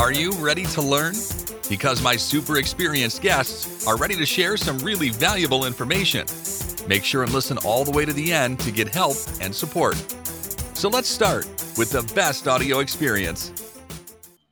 Are you ready to learn? Because my super experienced guests are ready to share some really valuable information. Make sure and listen all the way to the end to get help and support. So let's start with the best audio experience.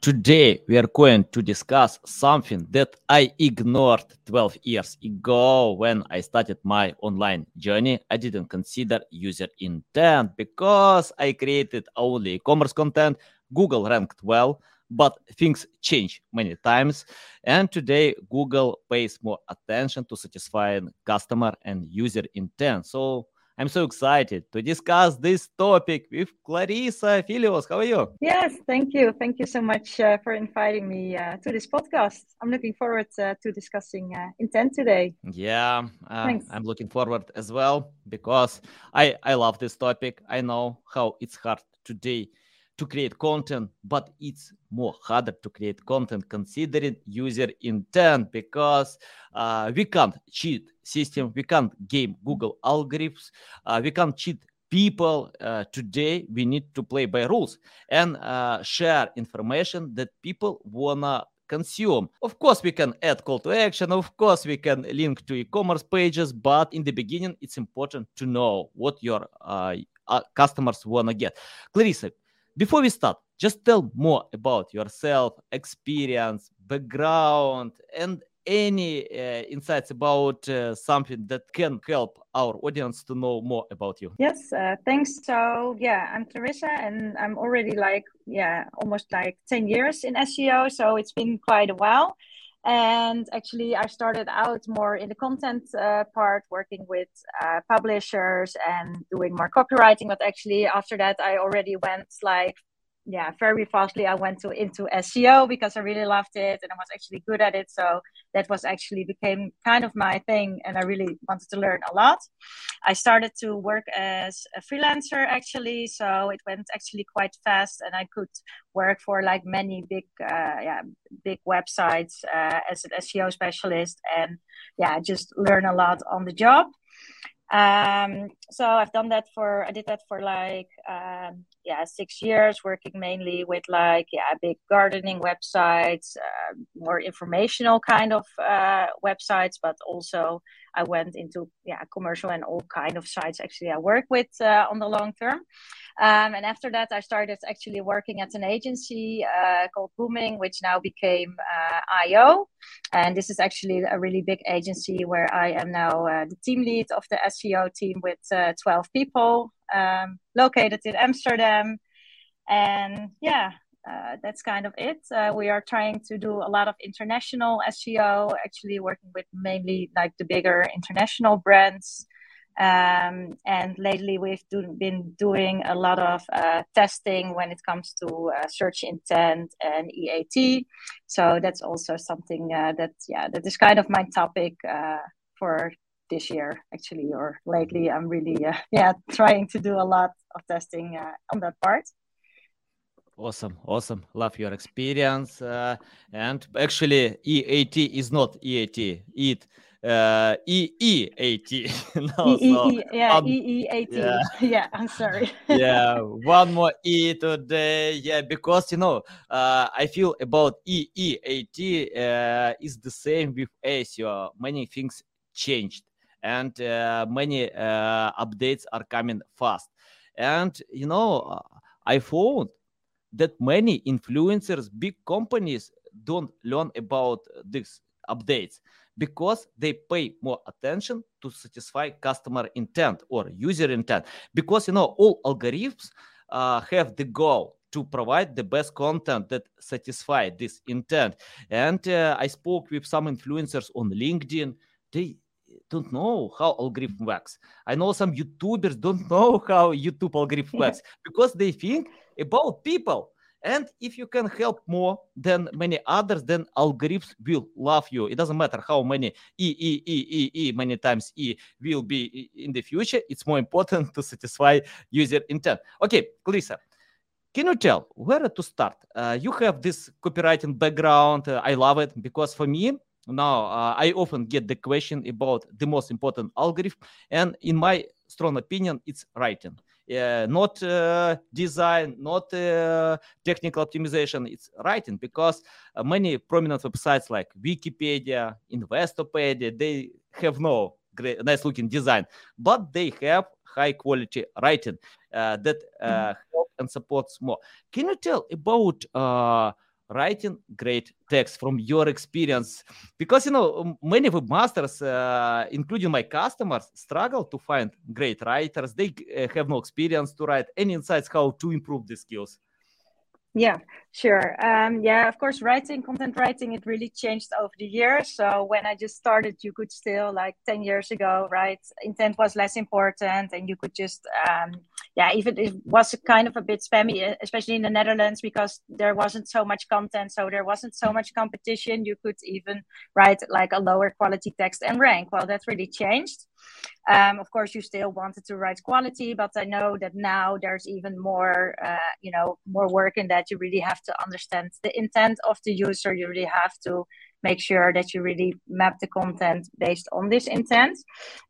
Today, we are going to discuss something that I ignored 12 years ago when I started my online journey. I didn't consider user intent because I created only e commerce content. Google ranked well, but things change many times. And today, Google pays more attention to satisfying customer and user intent. So, I'm so excited to discuss this topic with Clarissa Filios. How are you? Yes, thank you. Thank you so much uh, for inviting me uh, to this podcast. I'm looking forward uh, to discussing uh, intent today. Yeah, uh, I'm looking forward as well because I, I love this topic. I know how it's hard today to create content, but it's more harder to create content considering user intent because uh, we can't cheat system, we can't game Google algorithms, uh, we can't cheat people uh, today we need to play by rules and uh, share information that people wanna consume. Of course, we can add call to action. Of course, we can link to e-commerce pages, but in the beginning, it's important to know what your uh, uh customers wanna get. Clarissa, before we start, just tell more about yourself, experience, background, and any uh, insights about uh, something that can help our audience to know more about you. Yes uh, thanks. So yeah i'm clarissa and i'm already like yeah almost like 10 years in seo so it's been quite a while and actually i started out more in the content uh, part working with uh, publishers and doing more copywriting. But actually after that i already went like yeah very fastly i went to into seo because i really loved it and i was actually good at it. So that was actually became kind of my thing and i really wanted to learn a lot. I started to work as a freelancer actually. So it went actually quite fast and i could work for like many big uh, yeah big websites uh, as an seo specialist and yeah just learn a lot on the job. Um, so I've done that for I did that for like um, yeah six years, working mainly with like yeah big gardening websites, uh, more informational kind of uh, websites, but also I went into yeah commercial and all kind of sites actually I work with uh, on the long term. Um, and after that, I started actually working at an agency uh, called Booming, which now became uh, IO. And this is actually a really big agency where I am now uh, the team lead of the SEO team with uh, 12 people um, located in Amsterdam. And yeah, uh, that's kind of it. Uh, we are trying to do a lot of international SEO, actually working with mainly like the bigger international brands. Um, and lately, we've do, been doing a lot of uh, testing when it comes to uh, search intent and EAT. So that's also something uh, that, yeah, that is kind of my topic uh, for this year, actually, or lately. I'm really, uh, yeah, trying to do a lot of testing uh, on that part. Awesome, awesome. Love your experience. and actually, EAT is not EAT. It uh, EEAT. no, e- so e- yeah, um, EEAT. Yeah. yeah, I'm sorry. yeah, one more E today. Yeah, because you know, uh, I feel about EEAT uh, is the same with SEO. Many things changed, and uh, many uh, updates are coming fast. And you know, I found that many influencers, big companies don't learn about these updates because they pay more attention to satisfy customer intent or user intent. Because you know all algorithms uh, have the goal to provide the best content that satisfy this intent. And uh, i spoke with some influencers on linkedin. They don't know how algorithm works i know some youtubers don't know how youtube algorithm works because they think about people and if you can help more than many others, then algorithms will love you. It doesn't matter how many E, E, E, E, E, many times E will be in the future. It's more important to satisfy user intent. Okay, Clarissa, can you tell where to start? Uh, you have this copywriting background. Uh, I love it because for me, now uh, I often get the question about the most important algorithm. And in my strong opinion, it's writing uh, not uh, design, not uh, technical optimization. It's writing because uh, many prominent websites like Wikipedia, Investopedia, they have no great, nice looking design, but they have high quality writing uh, that uh, help and supports more. Can you tell about uh, writing great text from your experience. Because you know many webmasters uh, including my customers struggle to find great writers. They uh, have no experience to write any insights how to improve the skills yeah, sure. Um, yeah, of course, writing, content writing, it really changed over the years. So when I just started, you could still, like 10 years ago, right? Intent was less important and you could just, um, yeah, even it was kind of a bit spammy, especially in the Netherlands, because there wasn't so much content. So there wasn't so much competition. You could even write like a lower quality text and rank. Well, that's really changed. Um, of course, you still wanted to write quality, but I know that now there's even more, uh, you know, more work in that. You really have to understand the intent of the user. You really have to make sure that you really map the content based on this intent,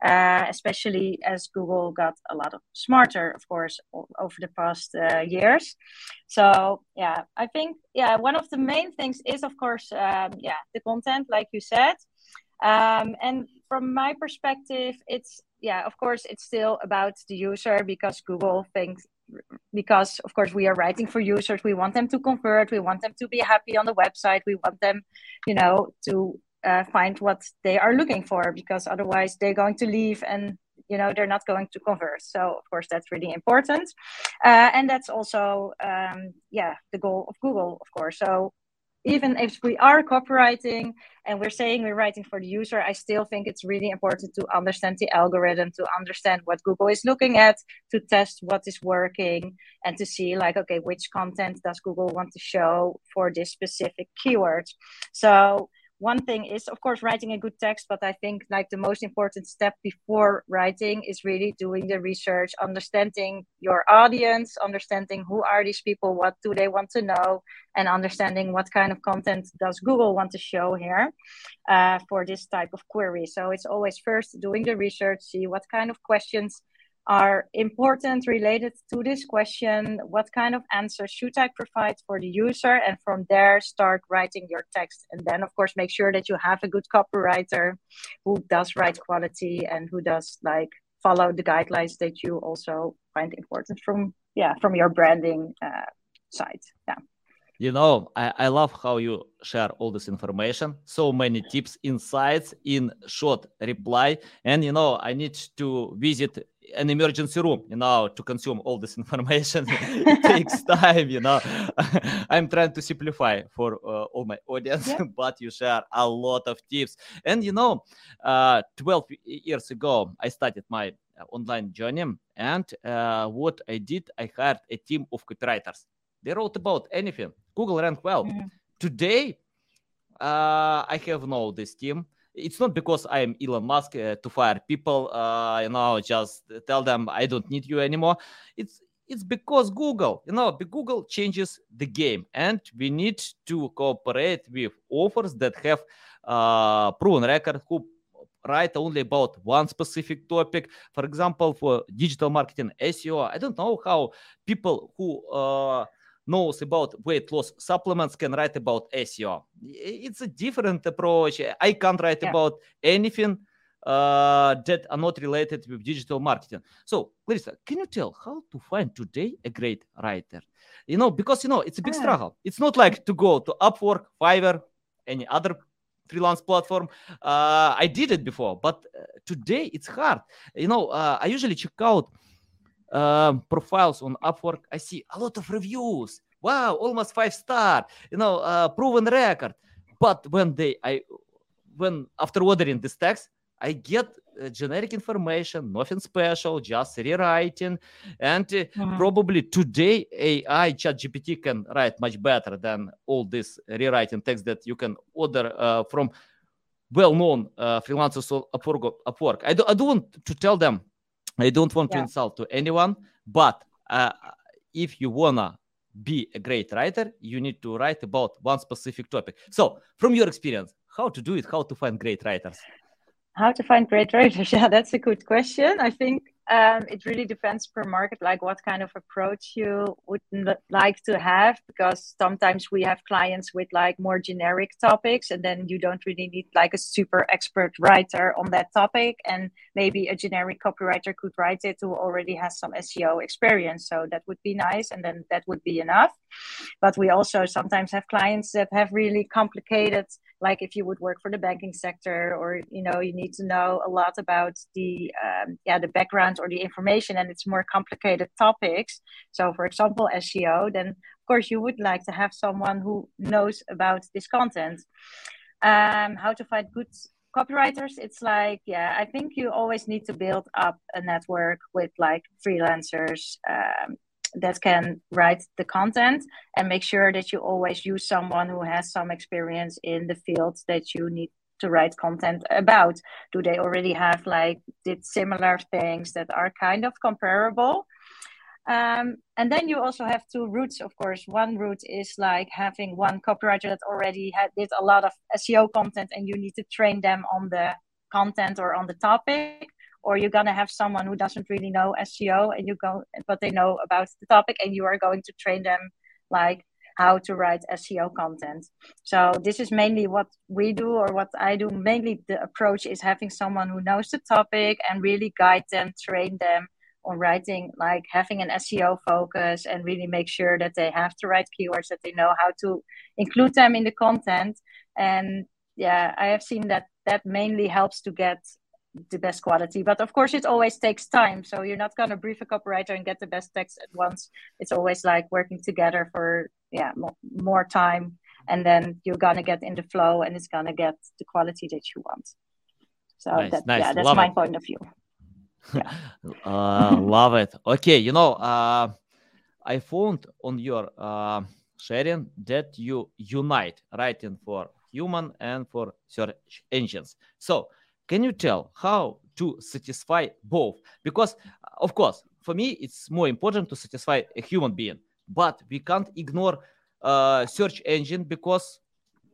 uh, especially as Google got a lot of smarter, of course, over the past uh, years. So yeah, I think yeah, one of the main things is of course um, yeah the content, like you said. Um, and from my perspective, it's yeah, of course, it's still about the user because Google thinks because of course we are writing for users. We want them to convert. We want them to be happy on the website. We want them you know to uh, find what they are looking for because otherwise they're going to leave and you know they're not going to convert. So of course that's really important. Uh, and that's also um, yeah the goal of google of course. So even if we are copywriting and we're saying we're writing for the user, I still think it's really important to understand the algorithm, to understand what Google is looking at, to test what is working, and to see like, okay, which content does Google want to show for this specific keyword. So one thing is of course writing a good text but i think like the most important step before writing is really doing the research understanding your audience understanding who are these people what do they want to know and understanding what kind of content does google want to show here uh, for this type of query. So it's always first doing the research see what kind of questions are important related to this question. What kind of answer should I provide for the user? And from there, start writing your text. And then, of course, make sure that you have a good copywriter who does write quality and who does like follow the guidelines that you also find important from yeah from your branding uh, side. Yeah. You know, I, I love how you share all this information. So many tips, insights in short reply. And, you know, I need to visit an emergency room, you know, to consume all this information. it takes time, you know. I'm trying to simplify for uh, all my audience, yeah. but you share a lot of tips. And, you know, uh, 12 years ago, I started my uh, online journey. And uh, what I did, I hired a team of copywriters. They wrote about anything. Google ranked well. Mm-hmm. Today, uh, I have no this team it's not because I am Elon Musk uh, to fire people, uh, you know, just tell them I don't need you anymore. It's it's because Google, you know, Google changes the game, and we need to cooperate with offers that have uh, proven record who write only about one specific topic. For example, for digital marketing SEO, I don't know how people who uh, knows about weight loss supplements can write about SEO. It's a different approach. I can't write yeah. about anything uh, that are not related with digital marketing. So, Clarissa, can you tell how to find today a great writer? You know, because you know it's a big struggle. It's not like to go to Upwork, Fiverr, any other freelance platform. Uh, I did it before, but uh, today it's hard. You know, uh, I usually check out um, profiles on Upwork, I see a lot of reviews. Wow, almost five star. You know, uh, proven record. But when they, I, when after ordering this text, I get uh, generic information, nothing special, just rewriting. And uh, mm-hmm. probably today AI ChatGPT can write much better than all this rewriting text that you can order uh, from well-known uh, freelancers on Upwork. Upwork. I, do, I don't want to tell them I don't want yeah. to insult to anyone, but uh, if you wanna be a great writer, you need to write about one specific topic. So, from your experience, how to do it? How to find great writers? How to find great writers? Yeah, that's a good question. I think um, it really depends per market, like what kind of approach you would like to have. Because sometimes we have clients with like more generic topics, and then you don't really need like a super expert writer on that topic. And maybe a generic copywriter could write it who already has some SEO experience. So that would be nice, and then that would be enough. But we also sometimes have clients that have really complicated like if you would work for the banking sector or you know you need to know a lot about the um, yeah the background or the information and it's more complicated topics. So for example seo then of course you would like to have someone who knows about this content. Um, how to find good copywriters it's like yeah i think you always need to build up a network with like freelancers um, that can write the content and make sure that you always use someone who has some experience in the field that you need to write content about. Do they already have like did similar things that are kind of comparable? Um, and then you also have two routes of course. One route is like having one copywriter that already had did a lot of seo content and you need to train them on the content or on the topic or you're going to have someone who doesn't really know SEO and you go but they know about the topic and you are going to train them like how to write SEO content. So this is mainly what we do or what I do. Mainly the approach is having someone who knows the topic and really guide them, train them on writing, like having an SEO focus and really make sure that they have to write keywords, that they know how to include them in the content. And yeah, I have seen that that mainly helps to get the best quality. But of course, it always takes time. So you're not going to brief a copywriter and get the best text at once. It's always like working together for yeah more, more time, and then you're gonna get in the flow, and it's gonna get the quality that you want. So nice, that, nice. yeah, that's love my it. point of view. Yeah. uh, love it. Okay, you know, uh, I found on your uh, sharing that you unite writing for human and for search engines. So can you tell how to satisfy both? Because, of course, for me, it's more important to satisfy a human being, but we can't ignore uh, search engine because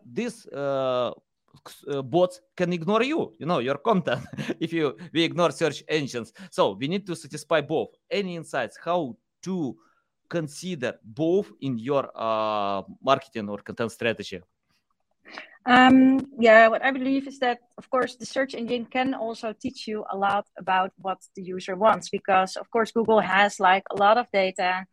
this uh, uh, bots can ignore you you know your content if you we ignore search engines. So we need to satisfy both. Any insights how to consider both in your uh, marketing or content strategy um, yeah, what I believe is that, of course, the search engine can also teach you a lot about what the user wants because, of course, Google has like a lot of data.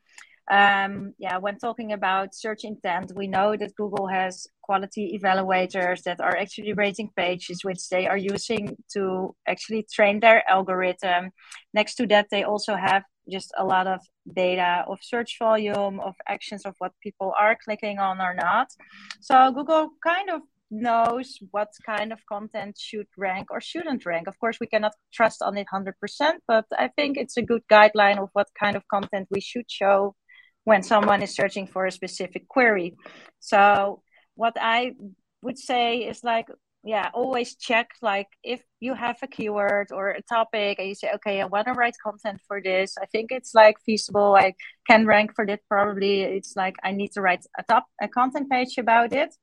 Um, yeah, when talking about search intent, we know that Google has quality evaluators that are actually rating pages, which they are using to actually train their algorithm. Next to that, they also have just a lot of data of search volume, of actions of what people are clicking on or not. So Google kind of knows what kind of content should rank or shouldn't rank. Of course, we cannot trust on it 100%, but I think it's a good guideline of what kind of content we should show when someone is searching for a specific query. So, what I would say is like yeah always check like if you have a keyword or a topic and you say okay i want to write content for this. I think it's like feasible. I can rank for that probably. It's like i need to write a top a content page about it.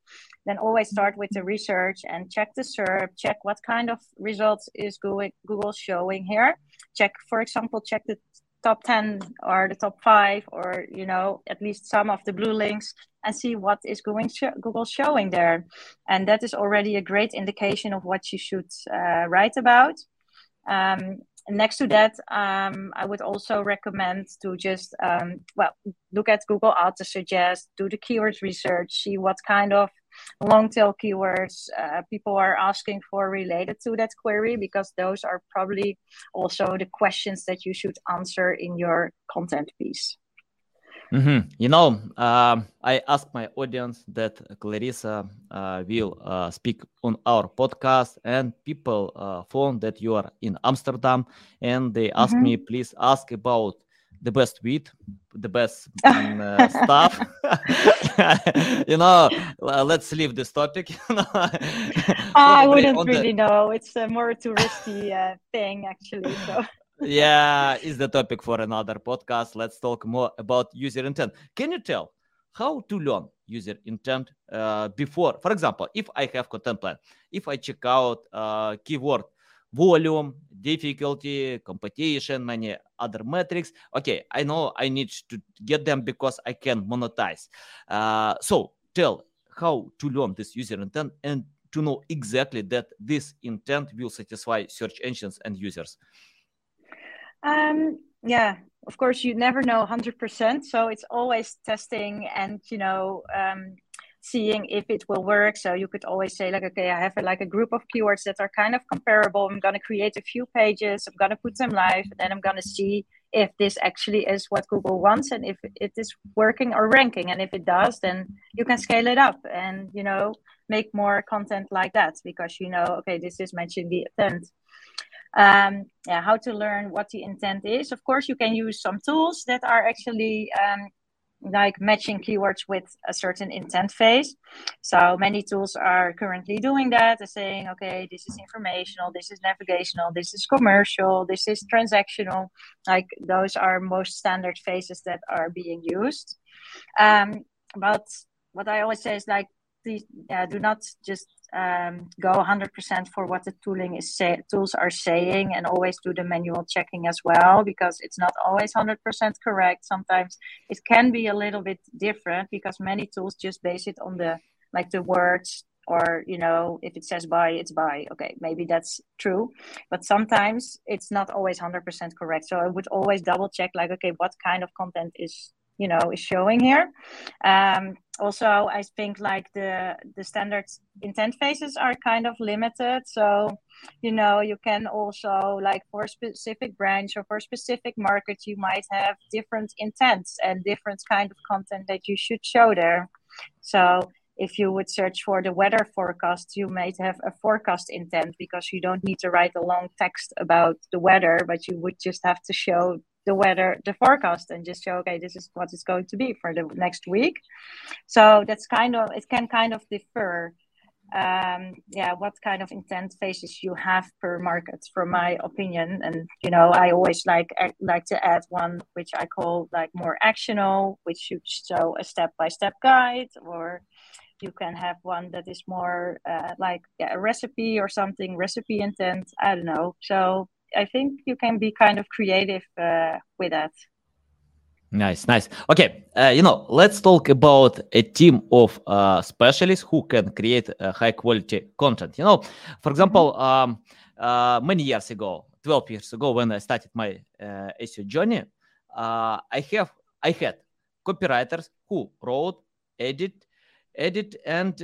Then always start with the research and check the SERP check what kind of results is google showing here. Check for example check the top 10 or the top 5 or you know at least some of the blue links and see what is going sh- google showing there. And that is already a great indication of what you should uh, write about. Um, next to that um, i would also recommend to just um, well look at google auto suggest do the keyword research see what kind of long tail keywords uh, people are asking for related to that query because those are probably also the questions that you should answer in your content piece. Mm-hmm. You know, uh, I asked my audience that Clarissa uh, will uh, speak on our podcast, and people uh, found that you are in Amsterdam, and they asked mm-hmm. me, please ask about the best wheat, the best um, uh, stuff. you know, let's leave this topic. I wouldn't really the... know. It's a more touristy uh, thing, actually. So. yeah, is the topic for another podcast. Let's talk more about user intent. Can you tell how to learn user intent uh, before? For example, if I have content plan, if I check out uh, keyword volume, difficulty, competition, many other metrics. Okay, I know I need to get them because I can monetize. Uh, so tell how to learn this user intent and to know exactly that this intent will satisfy search engines and users. Um, yeah, of course, you never know 100%. So it's always testing and, you know, um, seeing if it will work. So you could always say like, okay, I have a, like a group of keywords that are kind of comparable. I'm going to create a few pages. I'm going to put them live, and then I'm going to see if this actually is what Google wants and if it is working or ranking. And if it does, then you can scale it up and you know make more content like that because you know, okay, this is matching the intent. Um, yeah, how to learn what the intent is. Of course, you can use some tools that are actually um, like matching keywords with a certain intent phase. So many tools are currently doing that. They're saying, okay, this is informational, this is navigational, this is commercial, this is transactional. Like those are most standard phases that are being used. Um, but what I always say is like, uh, do not just um, go 100% for what the tooling is say- tools are saying and always do the manual checking as well because it's not always 100% correct. Sometimes it can be a little bit different because many tools just base it on the like the words or you know if it says buy it's buy. Okay maybe that's true but sometimes it's not always 100% correct. So i would always double check like okay what kind of content is you know is showing here. Um, also i think like the the standard intent phases are kind of limited. So you know you can also like for specific branch or for specific markets you might have different intents and different kind of content that you should show there. So if you would search for the weather forecast, you might have a forecast intent because you don't need to write a long text about the weather, but you would just have to show the weather, the forecast, and just show, okay, this is what it's going to be for the next week. So that's kind of, it can kind of differ. Um, yeah, what kind of intent phases you have per market, from my opinion. And you know, I always like like to add one which I call like more actional, which should show a step by step guide, or you can have one that is more uh, like yeah, a recipe or something, recipe intent. I don't know. So I think you can be kind of creative uh, with that. Nice, nice. Okay, uh, you know, let's talk about a team of uh, specialists who can create uh, high quality content. You know, for example, mm-hmm. um, uh, many years ago, 12 years ago, when I started my uh, SEO journey, uh, I have I had copywriters who wrote, edit, edit, and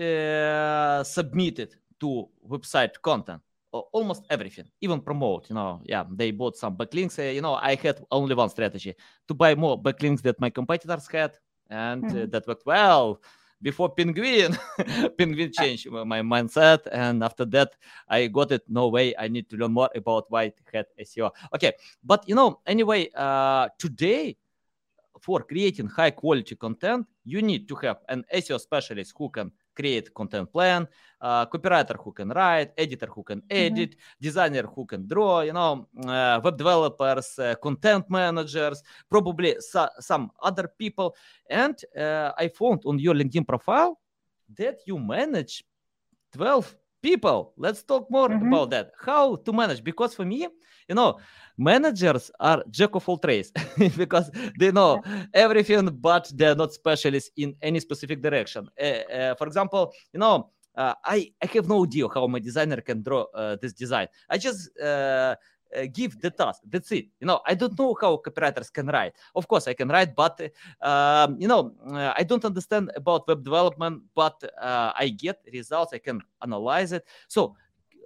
submitted to website content almost everything, even promote. You know, yeah, they bought some backlinks. Uh, you know, I had only one strategy to buy more backlinks that my competitors had, and mm-hmm. uh, that worked well. Before Penguin, Penguin changed my mindset, and after that, I got it. No way, I need to learn more about white hat SEO. Okay, but you know, anyway, uh, today for creating high quality content, you need to have an SEO specialist who can create content plan, uh, copywriter who can write, editor who can edit, mm-hmm. designer who can draw, you know, uh, web developers, uh, content managers, probably so, some other people. And uh, I found on your LinkedIn profile that you manage 12 people let's talk more mm-hmm. about that. How to manage because for me you know managers are jack of all trades because they know everything but they're not specialists in any specific direction. Uh, uh, for example you know uh, I, I have no idea how my designer can draw uh, this design. I just uh, give the task. That's it. You know, I don't know how copywriters can write. Of course, I can write, but um, you know, uh, I don't understand about web development. But uh, I get results. I can analyze it. So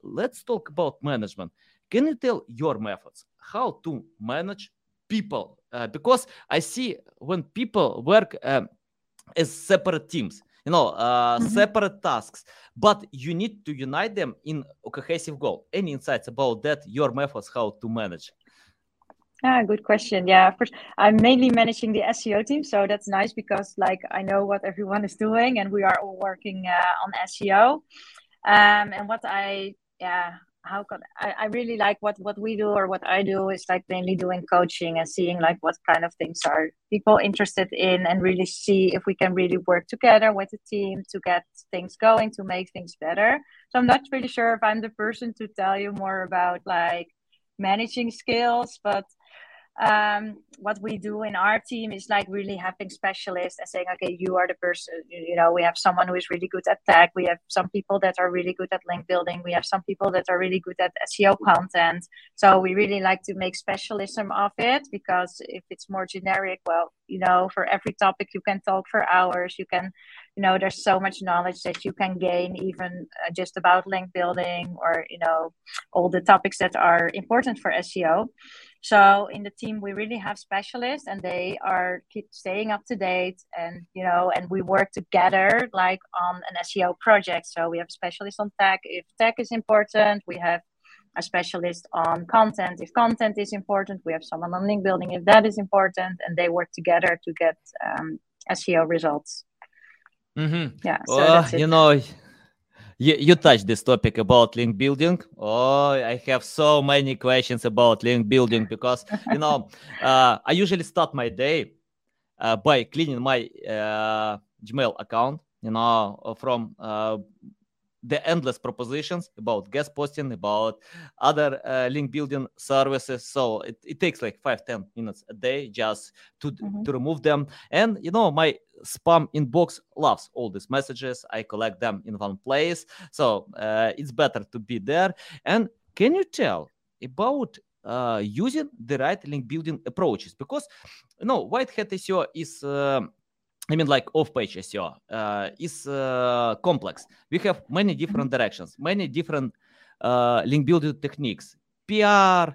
let's talk about management. Can you tell your methods how to manage people? Because I see when people work um, as separate teams, you know, uh, mm-hmm. separate tasks, but you need to unite them in a cohesive goal. Any insights about that? Your methods, how to manage? Ah, good question. Yeah, first, I'm mainly managing the SEO team, so that's nice because like I know what everyone is doing, and we are all working uh, on SEO. Um, and what I yeah how could I, I really like what what we do or what I do is like mainly doing coaching and seeing like what kind of things are people interested in and really see if we can really work together with the team to get things going to make things better. So I'm not really sure if I'm the person to tell you more about like managing skills, but um, what we do in our team is like really having specialists and saying, okay, you are the person, you know, we have someone who is really good at tech. We have some people that are really good at link building. We have some people that are really good at SEO content. So we really like to make specialism of it because if it's more generic, well, you know, for every topic you can talk for hours. You can, you know, there's so much knowledge that you can gain even uh, just about link building or, you know, all the topics that are important for SEO. So in the team, we really have specialists, and they are keep staying up to date, and you know, and we work together like on an SEO project. So we have specialists on tech. If tech is important, we have a specialist on content. If content is important, we have someone on link building. If that is important, and they work together to get um, SEO results. Mm-hmm. Yeah. So well, you know, you, you touched this topic about link building. Oh, I have so many questions about link building because you know uh, I usually start my day uh, by cleaning my uh, Gmail account. You know, from uh, the endless propositions about guest posting, about other uh, link building services. So it, it takes like five, 10 minutes a day just to, mm-hmm. to remove them. And, you know, my spam inbox loves all these messages. I collect them in one place. So uh, it's better to be there. And can you tell about uh, using the right link building approaches? Because, you know, White Hat SEO is... Uh, I mean, like off-page SEO uh, is uh, complex. We have many different directions, many different uh, link building techniques, PR,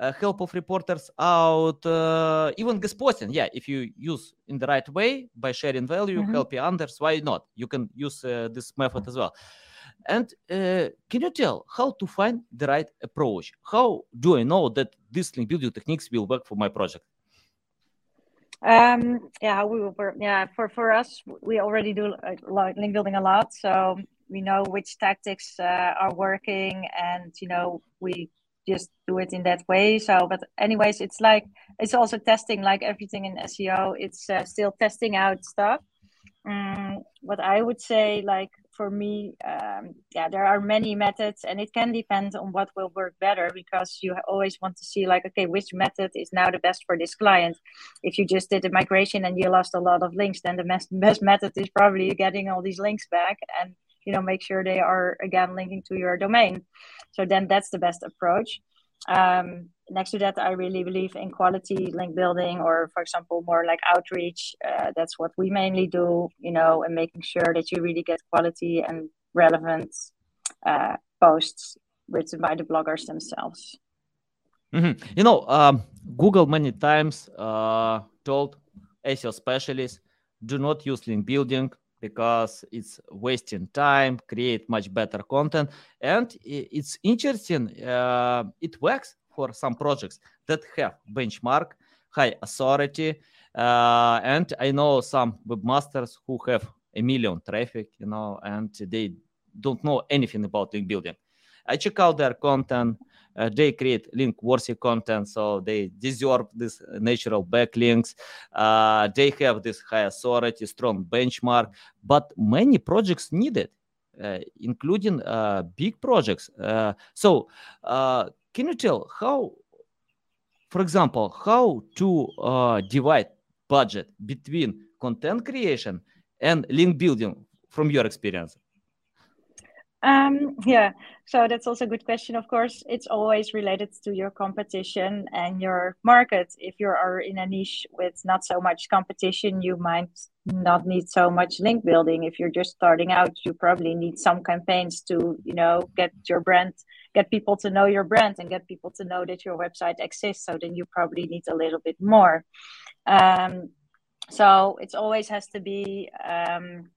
uh, help of reporters out, uh, even guest posting. Yeah, if you use in the right way by sharing value, mm-hmm. help your others, why not? You can use uh, this method as well. And can you tell how to find the right approach? How do I know that this link building techniques will work for my project? Um, yeah, we were, yeah, for, for us, we already do like link building a lot. So we know which tactics uh, are working and, you know, we just do it in that way. So, but anyways, it's like, it's also testing like everything in SEO. It's uh, still testing out stuff. Um, what I would say, like for me, um, yeah, there are many methods, and it can depend on what will work better because you always want to see, like, okay, which method is now the best for this client. If you just did a migration and you lost a lot of links, then the best, best method is probably getting all these links back and you know make sure they are again linking to your domain. So then that's the best approach. Um, next to that, I really believe in quality link building, or for example, more like outreach. Uh, that's what we mainly do, you know, and making sure that you really get quality and relevant uh, posts written by the bloggers themselves. Mm-hmm. You know, um, Google many times uh, told SEO specialists do not use link building because it's wasting time create much better content and it's interesting uh, it works for some projects that have benchmark, high authority, uh, and I know some webmasters who have a million traffic, you know, and they don't know anything about link building. I check out their content. Uh, they create link worthy content, so they deserve this natural backlinks. Uh, they have this high authority, strong benchmark, but many projects need it. Uh, including uh, big projects. Uh, so can you tell how, for example, how to uh, divide budget between content creation and link building from your experience? Um, yeah, so that's also a good question. Of course, it's always related to your competition and your market. If you are in a niche with not so much competition, you might not need so much link building. If you're just starting out, you probably need some campaigns to, you know, get your brand get people to know your brand and get people to know that your website exists. So then you probably need a little bit more. Um, so it always has to be, um,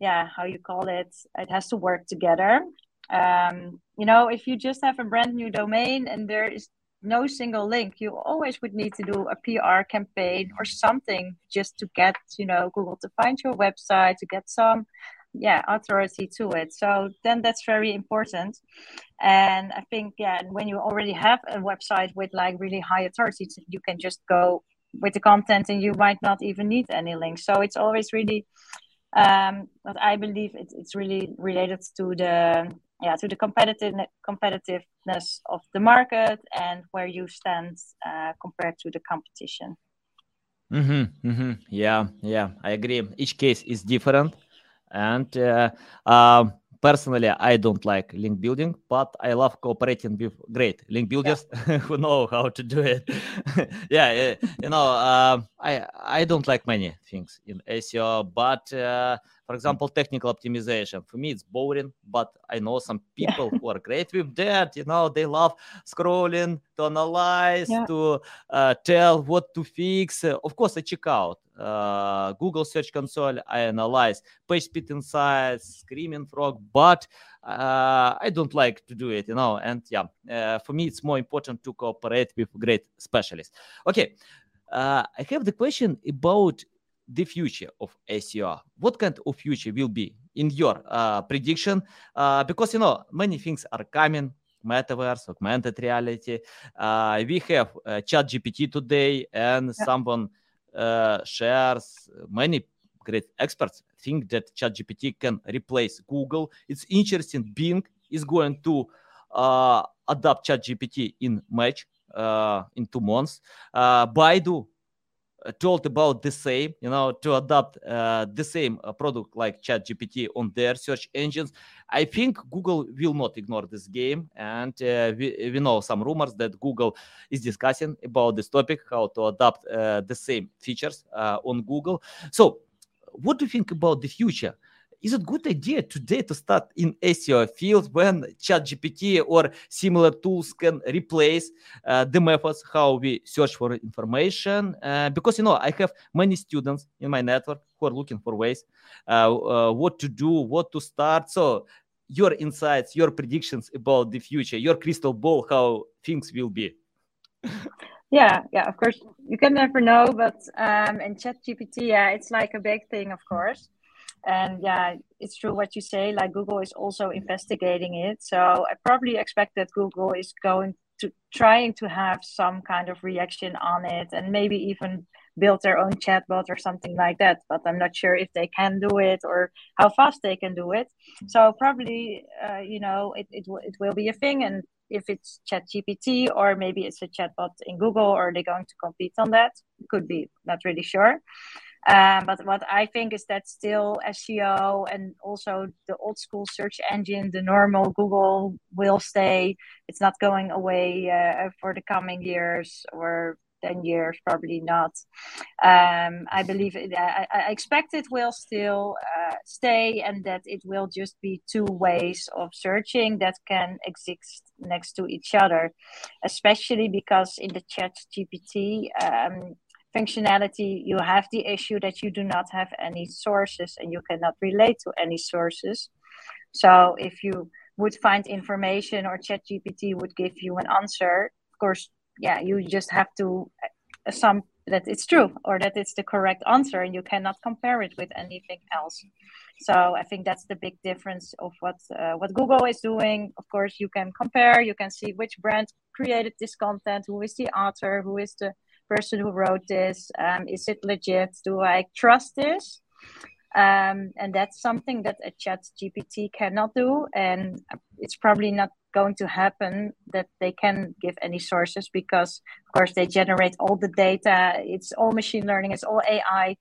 yeah, how you call it? It has to work together. Um, you know, if you just have a brand new domain and there is no single link, you always would need to do a PR campaign or something just to get, you know, Google to find your website, to get some yeah authority to it so then that's very important and i think yeah when you already have a website with like really high authority you can just go with the content and you might not even need any links so it's always really um but i believe it, it's really related to the yeah to the competitive competitiveness of the market and where you stand uh, compared to the competition Mm-hmm, mm-hmm. Yeah, yeah, I agree. Each case is different, and uh, um, personally, I don't like link building, but I love cooperating with great link builders yeah. who know how to do it. yeah, you know, uh, I I don't like many things in SEO, but uh, for example, technical optimization. For me, it's boring, but I know some people yeah. who are great with that. You know, they love scrolling to analyze, yeah. to uh, tell what to fix. Uh, of course, I check out uh, Google Search Console. I analyze page speed insights, Screaming Frog, but uh, I don't like to do it. You know, and yeah, uh, for me, it's more important to cooperate with great specialists. Okay. Uh, I have the question about the future of SEO? What kind of future will be in your uh, prediction? Uh, because you know many things are coming. Metaverse, augmented reality. Uh, we have uh, Chat GPT today, and yeah. someone shares many great experts think that ChatGPT can replace Google. It's interesting. Bing is going to uh, adopt Chat GPT in March uh, in two months. Uh, Baidu told about the same, you know, to adopt uh, the same product like ChatGPT on their search engines. I think Google will not ignore this game, and uh, we, we know some rumors that Google is discussing about this topic, how to adapt uh, the same features uh, on Google. So, what do you think about the future? is it good idea today to start in SEO field when ChatGPT or similar tools can replace uh, the methods how we search for information? Uh, because you know I have many students in my network who are looking for ways uh, what to do, what to start. So your insights, your predictions about the future, your crystal ball, how things will be. yeah yeah of course. You can never know but um in chat gpt yeah it's like a big thing of course. And yeah it's true what you say like google is also investigating it. So i probably expect that google is going to trying to have some kind of reaction on it and maybe even build their own chatbot or something like that but i'm not sure if they can do it or how fast they can do it. So probably uh, you know it, it, it will be a thing and if it's chat gpt or maybe it's a chatbot in google or they're going to compete on that could be not really sure. Um, but what I think is that still SEO and also the old school search engine, the normal Google will stay. It's not going away uh, for the coming years or 10 years, probably not. Um, I believe it, I, I, expect it will still uh, stay and that it will just be two ways of searching that can exist next to each other, especially because in the chat GPT, um, functionality, you have the issue that you do not have any sources and you cannot relate to any sources. So if you would find information or ChatGPT would give you an answer, of course, yeah, you just have to assume that it's true or that it's the correct answer and you cannot compare it with anything else. So I think that's the big difference of what uh, what Google is doing. Of course, you can compare, you can see which brand created this content, who is the author, who is the person who wrote this? Um, is it legit? Do I trust this? Um, and that's something that a chat GPT cannot do. And it's probably not going to happen that they can give any sources because, of course, they generate all the data. It's all machine learning, it's all AI.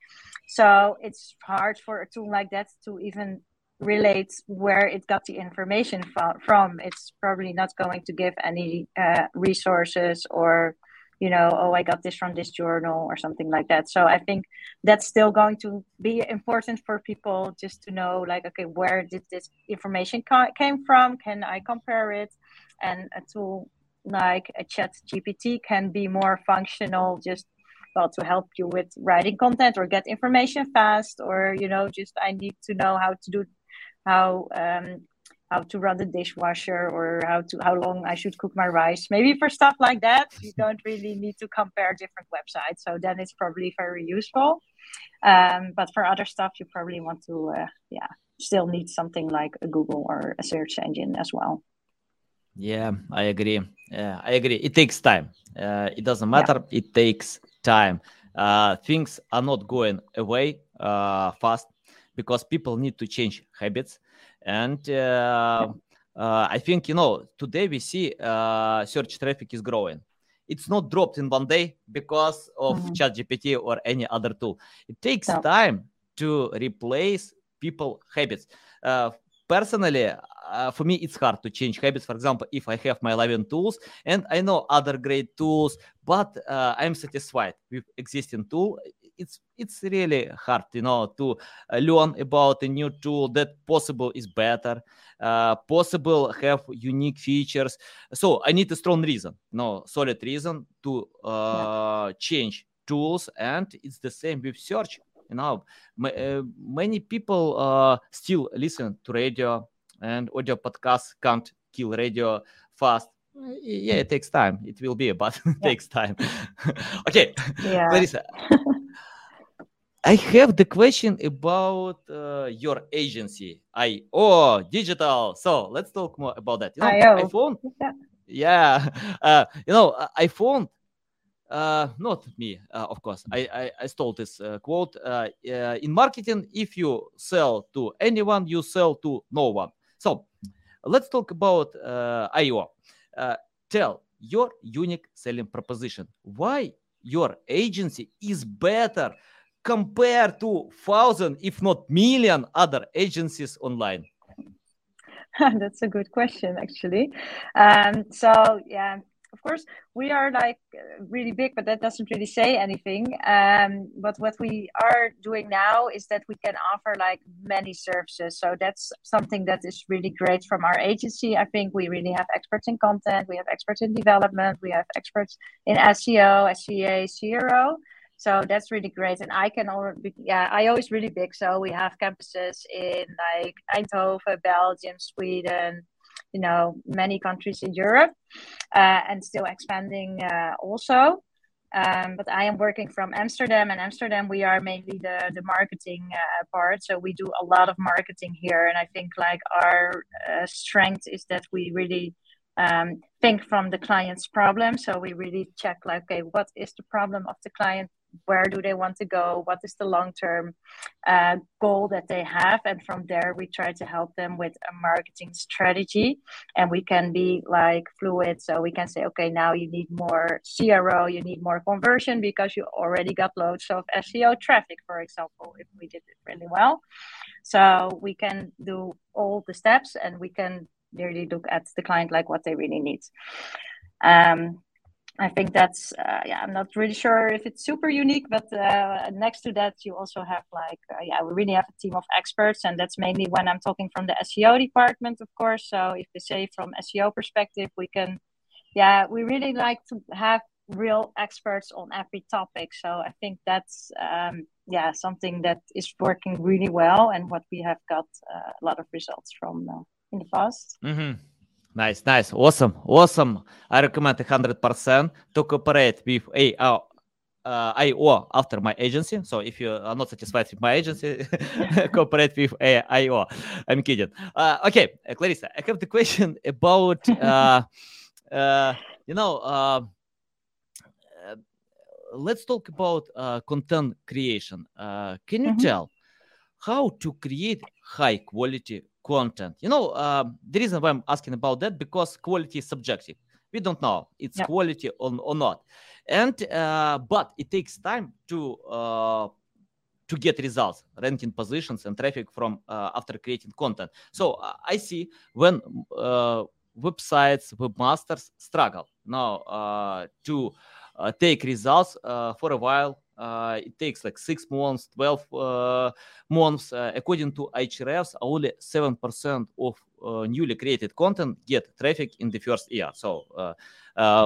So it's hard for a tool like that to even relate where it got the information from. It's probably not going to give any uh, resources or you know, oh, I got this from this journal or something like that. So I think that's still going to be important for people just to know, like, okay, where did this information ca- came from? Can I compare it? And a tool like a chat GPT can be more functional, just well, to help you with writing content or get information fast, or, you know, just I need to know how to do, how, um, how to run the dishwasher or how to how long I should cook my rice. Maybe for stuff like that, you don't really need to compare different websites. So then it's probably very useful. Um, but for other stuff, you probably want to, uh, yeah, still need something like a Google or a search engine as well. Yeah, I agree. Yeah, I agree. It takes time. Uh, it doesn't matter. Yeah. It takes time. Uh, things are not going away uh, fast because people need to change habits. And uh, uh, I think, you know, today we see uh, search traffic is growing. It's not dropped in one day because of mm-hmm. ChatGPT or any other tool. It takes time to replace people habits. Uh, personally, uh, for me, it's hard to change habits. For example, if I have my 11 tools and I know other great tools, but uh, I'm satisfied with existing tool, it's it's really hard, you know, to uh, learn about a new tool that possible is better, uh, possible have unique features. So I need a strong reason, no solid reason to uh, yeah. change tools, and it's the same with search you know. Uh, many people uh, still listen to radio and audio podcasts can't kill radio fast. Yeah it takes time. It will be but it takes time. Okay. Yeah. I have the question about uh, your agency, IO Digital. So let's talk more about that. You know, iPhone, yeah, yeah. Uh, you know, iPhone uh, not me, uh, of course. I, I, I stole this uh, quote. Uh, uh, in marketing, if you sell to anyone, you sell to no one. So let's talk about uh, IO. tell your unique selling proposition. Why your agency is better compared to thousand, if not million, other agencies online? That's a good question, actually. Um, so yeah, of course we are like really big but that doesn't really say anything um, but what we are doing now is that we can offer like many services so that's something that is really great from our agency i think we really have experts in content we have experts in development we have experts in seo sea cro so that's really great and i can already yeah i always really big so we have campuses in like eindhoven belgium sweden you know many countries in Europe uh, and still expanding uh, also. Um, but I am working from Amsterdam, and Amsterdam we are mainly the the marketing uh, part. So we do a lot of marketing here, and I think like our uh, strength is that we really um, think from the client's problem. So we really check like, okay, what is the problem of the client? Where do they want to go? What is the long term uh, goal that they have? And from there we try to help them with a marketing strategy. And we can be like fluid. So we can say okay now you need more cro you need more conversion because you already got loads of seo traffic for example if we did it really well. So we can do all the steps and we can really look at the client like what they really need. Um, I think that's uh, yeah. I'm not really sure if it's super unique, but uh, next to that, you also have like uh, yeah, we really have a team of experts, and that's mainly when I'm talking from the SEO department, of course. So if we say from SEO perspective, we can yeah, we really like to have real experts on every topic. So I think that's um, yeah something that is working really well, and what we have got uh, a lot of results from uh, in the past. Mm-hmm. Nice, nice, awesome, awesome. I recommend 100% to cooperate with a uh, uh, IO after my agency. So if you are not satisfied with my agency, cooperate with a IO. I'm kidding. Uh, okay, uh, Clarissa, I have the question about, uh, uh, you know, uh, uh, let's talk about uh, content creation. Uh, can you mm-hmm. tell how to create high quality content. You know, uh, the reason why I'm asking about that because quality is subjective. We don't know it's yeah. quality or, or not, and uh, but it takes time to uh, to get results, ranking positions, and traffic from uh, after creating content. So uh, I see when uh, websites, webmasters struggle now to take results for a while uh, it takes like six months, 12 uh, months. Uh, according to Ahrefs, only 7% of newly created content get traffic in the first year. So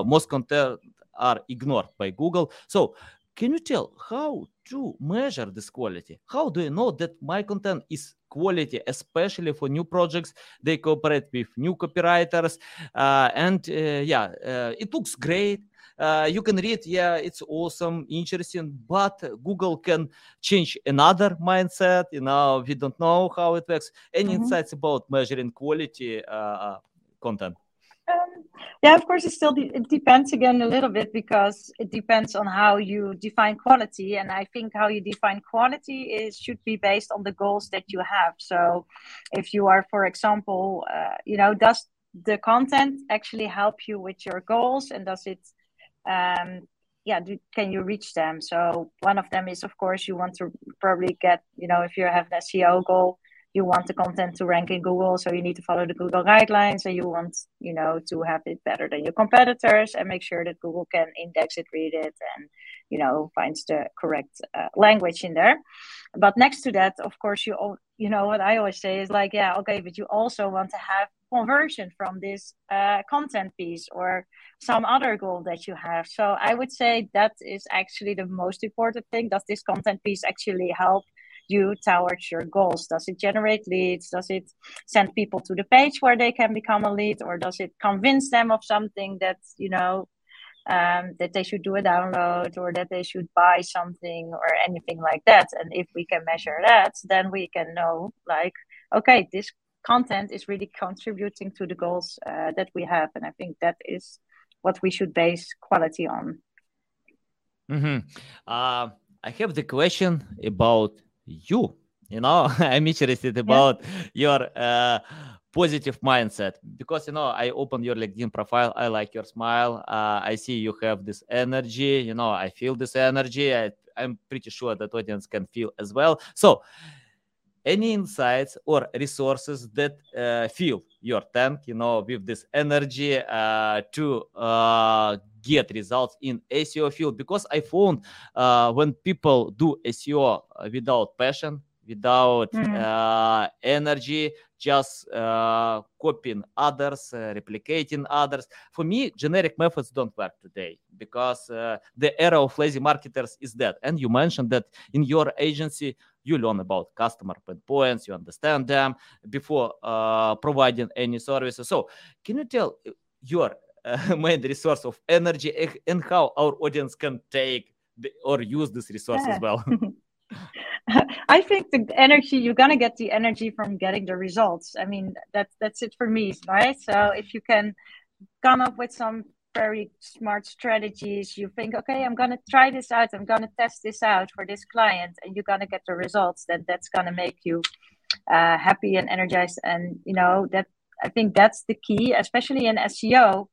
most content are ignored by Google. So can you tell how to measure this quality? How do you know that my content is quality, especially for new projects. They cooperate with new copywriters, uh, and uh, yeah, uh, it looks great. Uh, you can read, yeah, it's awesome, interesting, but Google can change another mindset. You know, we don't know how it works. Any mm-hmm. insights about measuring quality uh, content? Um, yeah, of course, it still de- it depends again a little bit because it depends on how you define quality, and I think how you define quality is should be based on the goals that you have. So, if you are, for example, uh, you know, does the content actually help you with your goals, and does it, um, yeah, do, can you reach them? So, one of them is, of course, you want to probably get, you know, if you have an SEO goal you want the content to rank in Google, so you need to follow the Google guidelines, and you want, you know, to have it better than your competitors, and make sure that Google can index it, read it, and you know finds the correct uh, language in there. But next to that, of course, you all, you know what I always say is like, yeah, okay, but you also want to have conversion from this uh, content piece or some other goal that you have. So I would say that is actually the most important thing. Does this content piece actually help you towards your goals? Does it generate leads? Does it send people to the page where they can become a lead, or does it convince them of something that you know um, that they should do a download or that they should buy something or anything like that? And if we can measure that, then we can know like, okay, this content is really contributing to the goals uh, that we have, and I think that is what we should base quality on. Mm-hmm. Uh, I have the question about you you know i'm interested about yeah. your uh, positive mindset because you know i open your linkedin profile i like your smile uh, i see you have this energy you know i feel this energy I, i'm pretty sure that audience can feel as well so any insights or resources that uh, fill your tank you know with this energy uh, to uh, get results in SEO field because I found uh, when people do SEO without passion, without mm-hmm. uh, energy, just uh, copying others, uh, replicating others. For me, generic methods don't work today because uh, the era of lazy marketers is dead. And you mentioned that in your agency, you learn about customer pain points, you understand them before uh, providing any services. So, can you tell your uh, main resource of energy and how our audience can take the, or use this resource yeah. as well i think the energy you're gonna get the energy from getting the results i mean that's that's it for me right so if you can come up with some very smart strategies you think okay i'm gonna try this out i'm gonna test this out for this client and you're gonna get the results then that's gonna make you uh, happy and energized and you know that i think that's the key especially in seo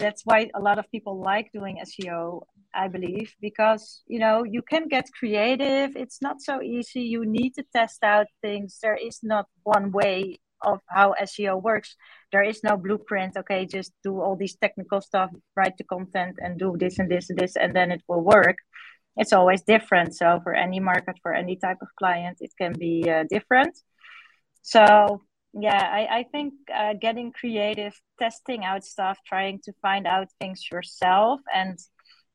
that's why a lot of people like doing SEO, I believe, because you know you can get creative. It's not so easy. You need to test out things. There is not one way of how SEO works. There is no blueprint. Okay, just do all these technical stuff, write the content, and do this and this and this, and then it will work. It's always different. So for any market, for any type of client, it can be uh, different. So yeah i, I think uh, getting creative testing out stuff trying to find out things yourself and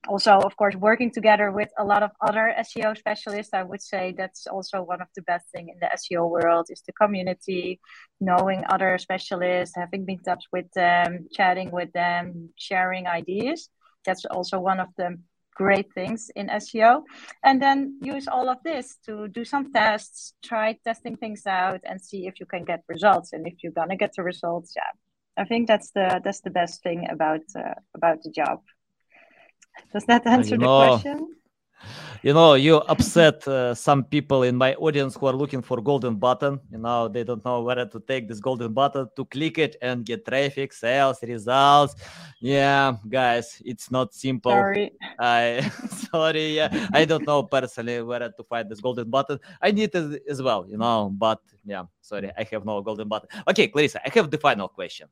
also of course working together with a lot of other seo specialists i would say that's also one of the best thing in the seo world is the community knowing other specialists having meetups with them chatting with them sharing ideas that's also one of the great things in SEO. And then use all of this to do some tests, try testing things out and see if you can get results. And if you're gonna get the results, yeah, I think that's the that's the best thing about uh, about the job. Does that answer the question? you know you upset uh, some people in my audience who are looking for golden button. You know they don't know where to take this golden button to click it and get traffic sales results. Yeah guys it's not simple. Sorry. I sorry yeah. I don't know personally where to find this golden button. I need it as well you know but yeah sorry i have no golden button. Okay clarissa i have the final question.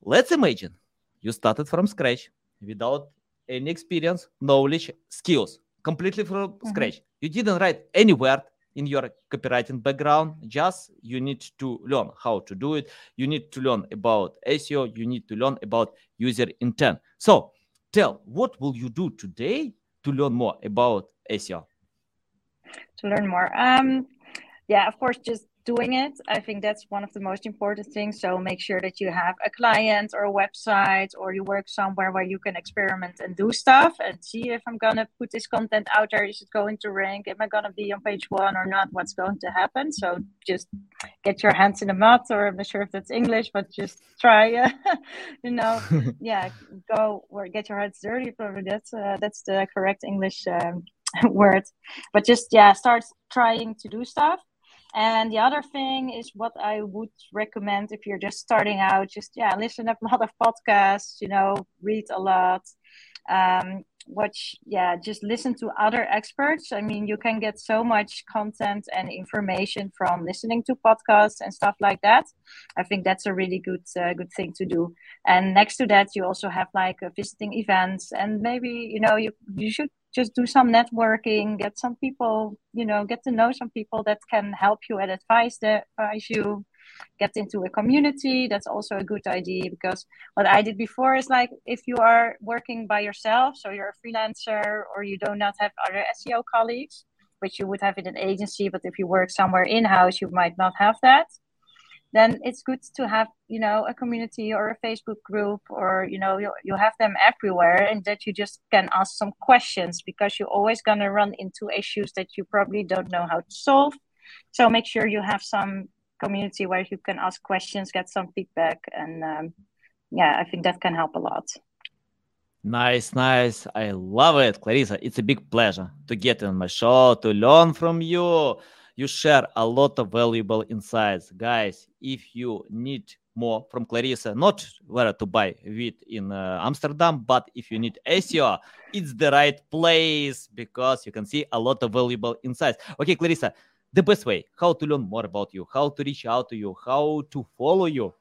Let's imagine you started from scratch without any experience, knowledge, skills, completely from mm-hmm. scratch. You didn't write any word in your copywriting background. Just you need to learn how to do it. You need to learn about SEO. You need to learn about user intent. So, tell what will you do today to learn more about SEO? To learn more, um, yeah, of course, just doing it. I think that's one of the most important things. So make sure that you have a client or a website or you work somewhere where you can experiment and do stuff and see if I'm going to put this content out there. Is it going to rank? Am I going to be on page one or not? What's going to happen? So just get your hands in the mud, or I'm not sure if that's English, but just try, uh, you know, yeah, go or get your hands dirty. Probably that's, uh, that's the correct English um, word. But just, yeah, start trying to do stuff and the other thing is what I would recommend if you're just starting out, just yeah, listen to a lot of podcasts, you know, read a lot. Um, watch yeah just listen to other experts. I mean you can get so much content and information from listening to podcasts and stuff like that. I think that's a really good uh, good thing to do. And next to that you also have like uh, visiting events and maybe you know you you should just do some networking, get some people, you know, get to know some people that can help you and advise the advise you. Get into a community. That's also a good idea because what I did before is like if you are working by yourself, so you're a freelancer or you do not have other SEO colleagues, which you would have in an agency, but if you work somewhere in house, you might not have that then it's good to have you know a community or a facebook group or you know you, you have them everywhere and that you just can ask some questions because you're always going to run into issues that you probably don't know how to solve so make sure you have some community where you can ask questions get some feedback and um, yeah i think that can help a lot Nice, nice. I love it, Clarissa. It's a big pleasure to get on my show, to learn from you, you share a lot of valuable insights. Guys, if you need more from Clarissa, not where to buy wheat in uh, Amsterdam, but if you need SEO, it's the right place because you can see a lot of valuable insights. Okay, Clarissa, the best way how to learn more about you, how to reach out to you, how to follow you.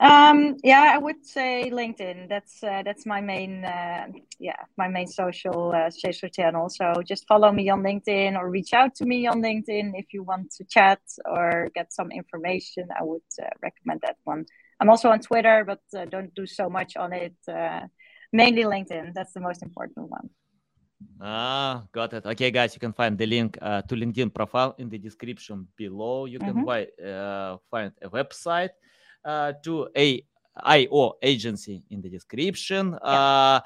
Um, yeah, I would say LinkedIn. That's uh, that's my main uh, yeah my main social uh, social channel. So just follow me on LinkedIn or reach out to me on LinkedIn if you want to chat or get some information. I would uh, recommend that one. I'm also on Twitter, but uh, don't do so much on it. Uh, mainly LinkedIn. That's the most important one. Ah, got it. Okay, guys, you can find the link uh, to LinkedIn profile in the description below. You can mm-hmm. uh, find a website uh, to a IO agency in the description. Yeah. Uh,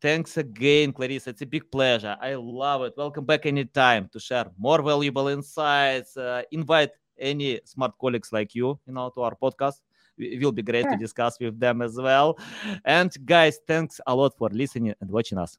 thanks again, Clarissa. It's a big pleasure. I love it. Welcome back anytime to share more valuable insights. Uh, invite any smart colleagues like you, you know, to our podcast. It will be great sure. to discuss with them as well. And guys, thanks a lot for listening and watching us.